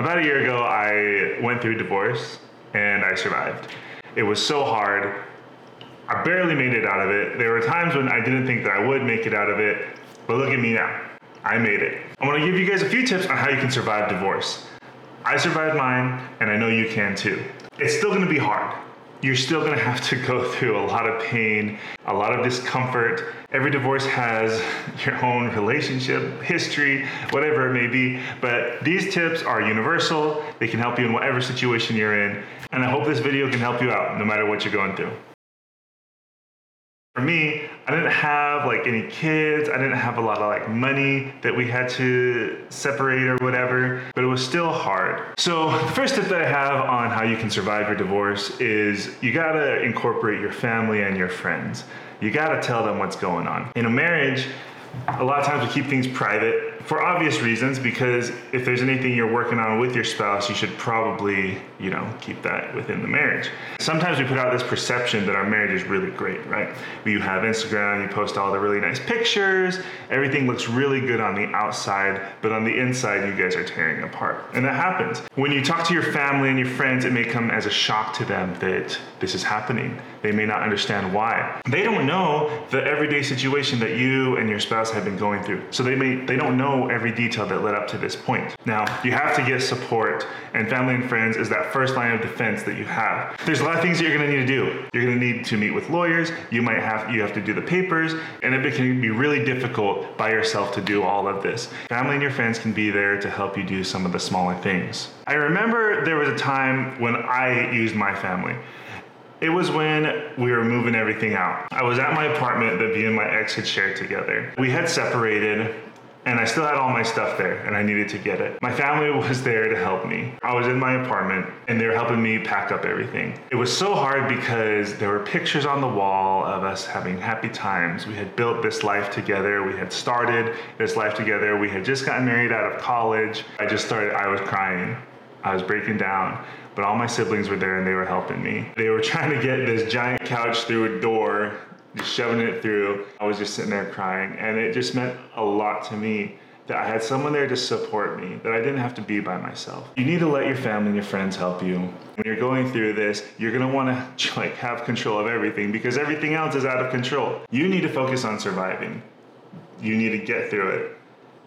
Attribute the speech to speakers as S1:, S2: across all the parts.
S1: About a year ago, I went through divorce and I survived. It was so hard. I barely made it out of it. There were times when I didn't think that I would make it out of it, but look at me now. I made it. I'm gonna give you guys a few tips on how you can survive divorce. I survived mine, and I know you can too. It's still gonna be hard. You're still gonna have to go through a lot of pain, a lot of discomfort. Every divorce has your own relationship, history, whatever it may be. But these tips are universal. They can help you in whatever situation you're in. And I hope this video can help you out no matter what you're going through. For me, I didn't have like any kids. I didn't have a lot of like money that we had to separate or whatever, but it was still hard. So, the first tip that I have on how you can survive your divorce is you gotta incorporate your family and your friends. You gotta tell them what's going on. In a marriage, a lot of times we keep things private for obvious reasons because if there's anything you're working on with your spouse you should probably you know keep that within the marriage. Sometimes we put out this perception that our marriage is really great right? You have instagram you post all the really nice pictures everything looks really good on the outside but on the inside you guys are tearing apart. And that happens. When you talk to your family and your friends it may come as a shock to them that this is happening they may not understand why they don't know the everyday situation that you and your spouse have been going through so they may they don't know every detail that led up to this point. Now, you have to get support, and family and friends is that first line of defense that you have. There's a lot of things that you're gonna need to do. You're gonna need to meet with lawyers, you might have you have to do the papers, and it can be really difficult by yourself to do all of this. Family and your friends can be there to help you do some of the smaller things. I remember there was a time when I used my family. It was when we were moving everything out. I was at my apartment that me and my ex had shared together. We had separated and I still had all my stuff there and I needed to get it. My family was there to help me. I was in my apartment and they were helping me pack up everything. It was so hard because there were pictures on the wall of us having happy times. We had built this life together. We had started this life together. We had just gotten married out of college. I just started, I was crying. I was breaking down, but all my siblings were there and they were helping me. They were trying to get this giant couch through a door just shoving it through. I was just sitting there crying, and it just meant a lot to me that I had someone there to support me, that I didn't have to be by myself. You need to let your family and your friends help you. When you're going through this, you're gonna wanna like have control of everything because everything else is out of control. You need to focus on surviving. You need to get through it.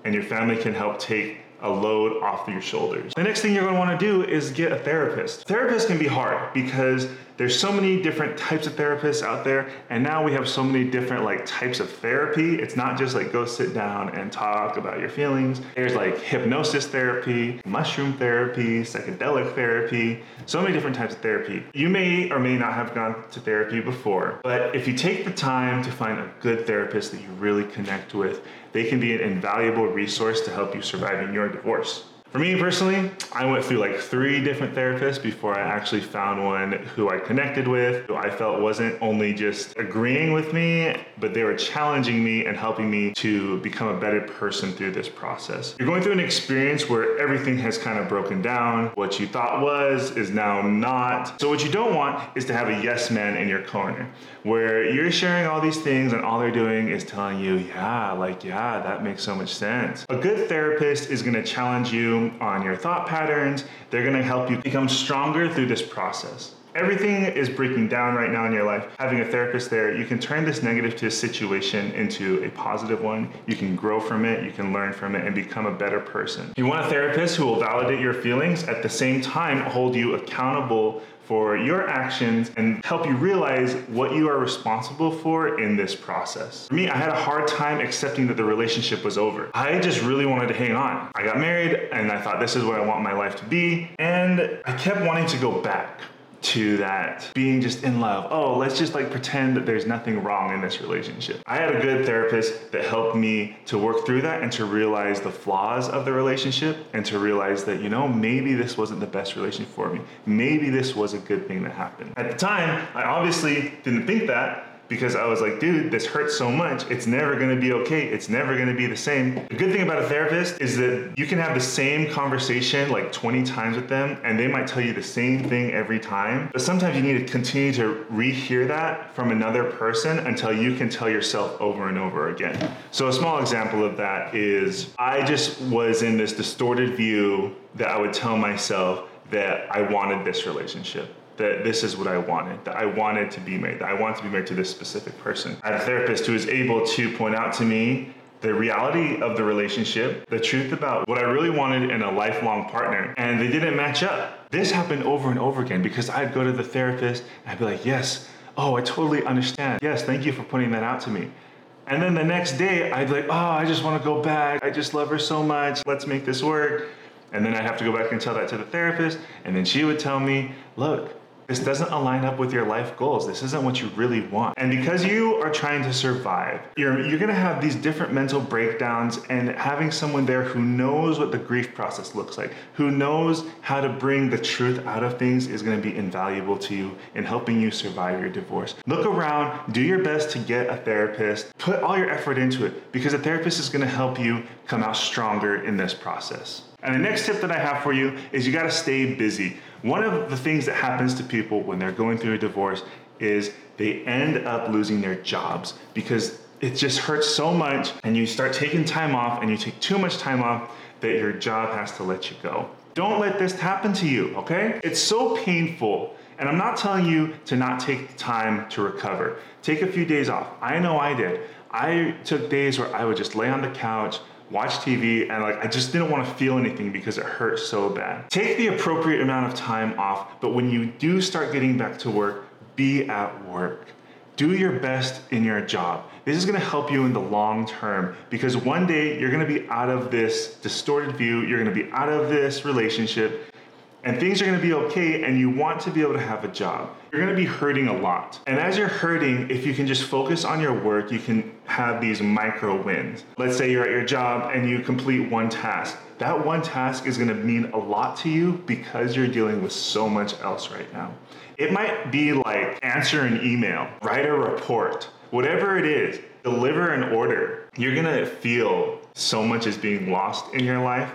S1: And your family can help take a load off your shoulders. The next thing you're going to want to do is get a therapist. Therapists can be hard because there's so many different types of therapists out there and now we have so many different like types of therapy. It's not just like go sit down and talk about your feelings. There's like hypnosis therapy mushroom therapy psychedelic therapy so many different types of therapy. You may or may not have gone to therapy before but if you take the time to find a good therapist that you really connect with they can be an invaluable resource to help you survive in your divorce for me personally, I went through like three different therapists before I actually found one who I connected with, who I felt wasn't only just agreeing with me, but they were challenging me and helping me to become a better person through this process. You're going through an experience where everything has kind of broken down. What you thought was is now not. So, what you don't want is to have a yes man in your corner where you're sharing all these things and all they're doing is telling you, yeah, like, yeah, that makes so much sense. A good therapist is gonna challenge you on your thought patterns. They're gonna help you become stronger through this process. Everything is breaking down right now in your life. Having a therapist there, you can turn this negative to a situation into a positive one. You can grow from it, you can learn from it, and become a better person. You want a therapist who will validate your feelings, at the same time, hold you accountable for your actions and help you realize what you are responsible for in this process. For me, I had a hard time accepting that the relationship was over. I just really wanted to hang on. I got married and I thought this is what I want my life to be, and I kept wanting to go back to that being just in love. Oh, let's just like pretend that there's nothing wrong in this relationship. I had a good therapist that helped me to work through that and to realize the flaws of the relationship and to realize that, you know, maybe this wasn't the best relationship for me. Maybe this was a good thing that happened. At the time, I obviously didn't think that because I was like, dude, this hurts so much. It's never gonna be okay. It's never gonna be the same. The good thing about a therapist is that you can have the same conversation like 20 times with them and they might tell you the same thing every time. But sometimes you need to continue to rehear that from another person until you can tell yourself over and over again. So, a small example of that is I just was in this distorted view that I would tell myself that I wanted this relationship that this is what I wanted, that I wanted to be married, that I wanted to be married to this specific person. I had a therapist who was able to point out to me the reality of the relationship, the truth about what I really wanted in a lifelong partner, and they didn't match up. This happened over and over again because I'd go to the therapist and I'd be like, yes, oh, I totally understand. Yes, thank you for pointing that out to me. And then the next day, I'd be like, oh, I just want to go back. I just love her so much. Let's make this work. And then I'd have to go back and tell that to the therapist. And then she would tell me, look, this doesn't align up with your life goals. This isn't what you really want. And because you are trying to survive, you're, you're gonna have these different mental breakdowns, and having someone there who knows what the grief process looks like, who knows how to bring the truth out of things, is gonna be invaluable to you in helping you survive your divorce. Look around, do your best to get a therapist, put all your effort into it, because a therapist is gonna help you come out stronger in this process. And the next tip that I have for you is you gotta stay busy. One of the things that happens to people when they're going through a divorce is they end up losing their jobs because it just hurts so much and you start taking time off and you take too much time off that your job has to let you go. Don't let this happen to you, okay? It's so painful. And I'm not telling you to not take time to recover. Take a few days off. I know I did. I took days where I would just lay on the couch, watch TV, and like I just didn't want to feel anything because it hurt so bad. Take the appropriate amount of time off, but when you do start getting back to work, be at work. Do your best in your job. This is gonna help you in the long term because one day you're gonna be out of this distorted view, you're gonna be out of this relationship, and things are gonna be okay, and you want to be able to have a job. You're gonna be hurting a lot. And as you're hurting, if you can just focus on your work, you can have these micro wins. Let's say you're at your job and you complete one task. That one task is gonna mean a lot to you because you're dealing with so much else right now. It might be like answer an email, write a report, whatever it is, deliver an order. You're gonna feel so much is being lost in your life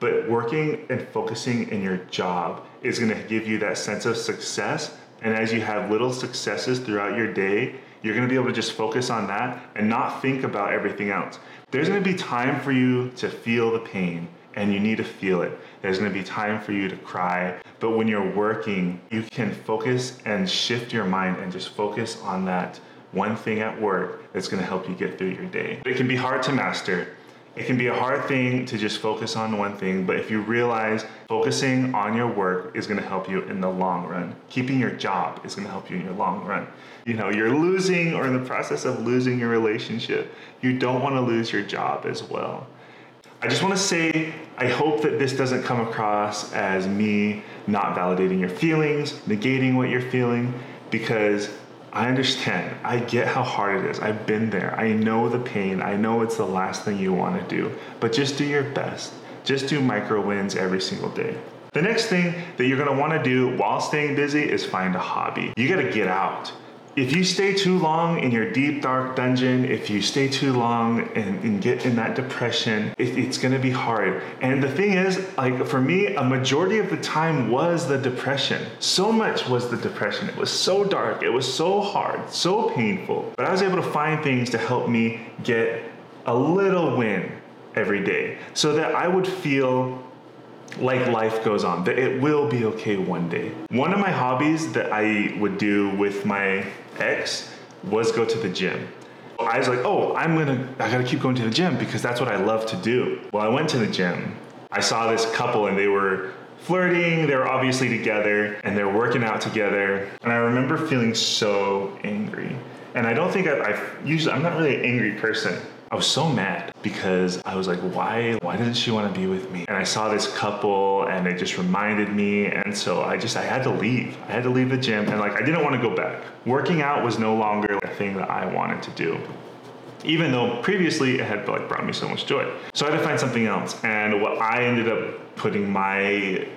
S1: but working and focusing in your job is going to give you that sense of success. And as you have little successes throughout your day, you're going to be able to just focus on that and not think about everything else. There's going to be time for you to feel the pain and you need to feel it. There's going to be time for you to cry. But when you're working, you can focus and shift your mind and just focus on that one thing at work that's going to help you get through your day. It can be hard to master it can be a hard thing to just focus on one thing, but if you realize focusing on your work is going to help you in the long run, keeping your job is going to help you in your long run. You know, you're losing or in the process of losing your relationship, you don't want to lose your job as well. I just want to say, I hope that this doesn't come across as me not validating your feelings, negating what you're feeling, because I understand. I get how hard it is. I've been there. I know the pain. I know it's the last thing you want to do. But just do your best. Just do micro wins every single day. The next thing that you're going to want to do while staying busy is find a hobby. You got to get out if you stay too long in your deep dark dungeon if you stay too long and, and get in that depression it, it's to be hard. And the thing is like for me a majority of the time was the depression. So much was the depression. It was so dark. It was so hard so painful. But i was able to find things to help me get a little win every day so that i would feel like life goes on, that it will be okay one day. One of my hobbies that I would do with my ex was go to the gym. I was like, oh, I'm gonna, I gotta keep going to the gym because that's what I love to do. Well, I went to the gym. I saw this couple and they were flirting, they were obviously together and they're working out together. And I remember feeling so angry. And I don't think I, I usually, I'm not really an angry person. I was so mad because I was like, why why doesn't she want to be with me? And I saw this couple and it just reminded me and so I just I had to leave. I had to leave the gym and like I didn't want to go back. Working out was no longer a thing that I wanted to do. Even though previously it had like brought me so much joy. So I had to find something else. And what I ended up putting my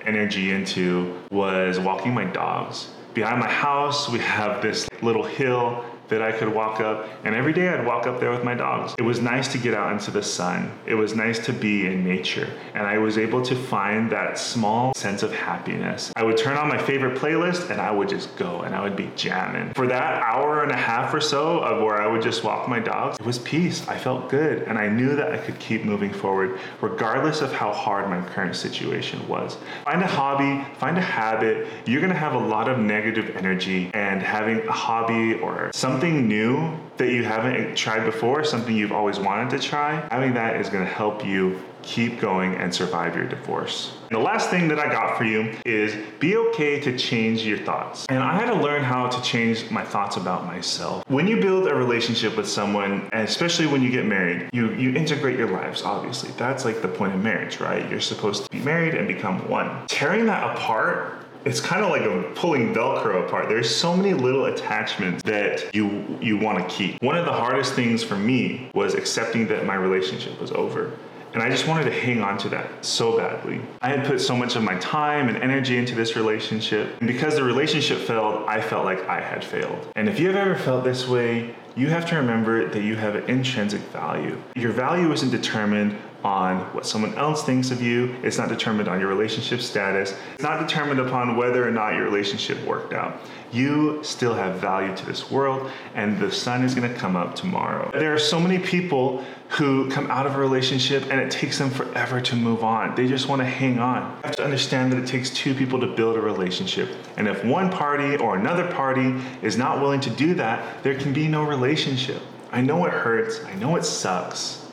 S1: energy into was walking my dogs. Behind my house, we have this little hill that I could walk up, and every day I'd walk up there with my dogs. It was nice to get out into the sun. It was nice to be in nature, and I was able to find that small sense of happiness. I would turn on my favorite playlist and I would just go and I would be jamming. For that hour and a half or so of where I would just walk my dogs, it was peace. I felt good, and I knew that I could keep moving forward regardless of how hard my current situation was. Find a hobby, find a habit. You're gonna have a lot of negative energy, and having a hobby or something new that you haven't tried before, something you've always wanted to try, having that is gonna help you keep going and survive your divorce. And the last thing that I got for you is be okay to change your thoughts. And I had to learn how to change my thoughts about myself. When you build a relationship with someone, and especially when you get married, you, you integrate your lives, obviously. That's like the point of marriage, right? You're supposed to be married and become one. Tearing that apart it's kind of like a pulling velcro apart there's so many little attachments that you you want to keep one of the hardest things for me was accepting that my relationship was over and I just wanted to hang on to that so badly. I had put so much of my time and energy into this relationship. And because the relationship failed, I felt like I had failed. And if you've ever felt this way, you have to remember that you have an intrinsic value. Your value isn't determined on what someone else thinks of you. It's not determined on your relationship status. It's not determined upon whether or not your relationship worked out. You still have value to this world, and the sun is gonna come up tomorrow. There are so many people who come out of a relationship and it takes them forever to move on. They just wanna hang on. You have to understand that it takes two people to build a relationship. And if one party or another party is not willing to do that, there can be no relationship. I know it hurts, I know it sucks.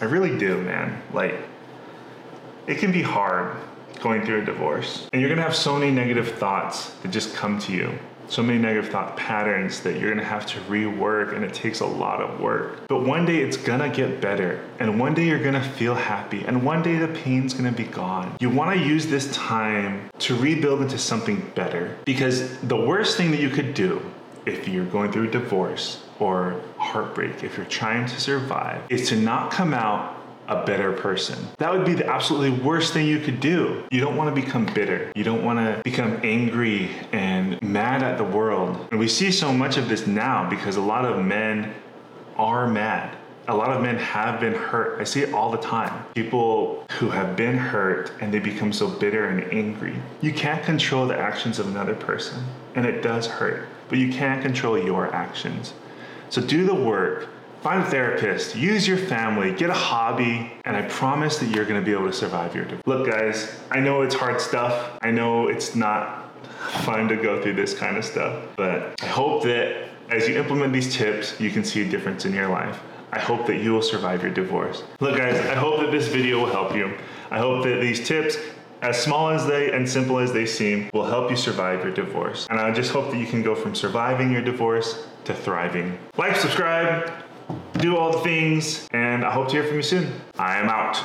S1: I really do, man. Like, it can be hard going through a divorce. And you're gonna have so many negative thoughts that just come to you. So many negative thought patterns that you're gonna have to rework, and it takes a lot of work. But one day it's gonna get better, and one day you're gonna feel happy, and one day the pain's gonna be gone. You wanna use this time to rebuild into something better. Because the worst thing that you could do if you're going through a divorce or heartbreak, if you're trying to survive, is to not come out a better person. That would be the absolutely worst thing you could do. You don't want to become bitter. You don't want to become angry and mad at the world. And we see so much of this now because a lot of men are mad. A lot of men have been hurt. I see it all the time. People who have been hurt and they become so bitter and angry. You can't control the actions of another person, and it does hurt, but you can't control your actions. So do the work, find a therapist, use your family, get a hobby, and I promise that you're gonna be able to survive your divorce. Look, guys, I know it's hard stuff. I know it's not fun to go through this kind of stuff, but I hope that as you implement these tips, you can see a difference in your life. I hope that you will survive your divorce. Look, guys, I hope that this video will help you. I hope that these tips as small as they and simple as they seem, will help you survive your divorce. And I just hope that you can go from surviving your divorce to thriving. Like, subscribe, do all the things, and I hope to hear from you soon. I am out.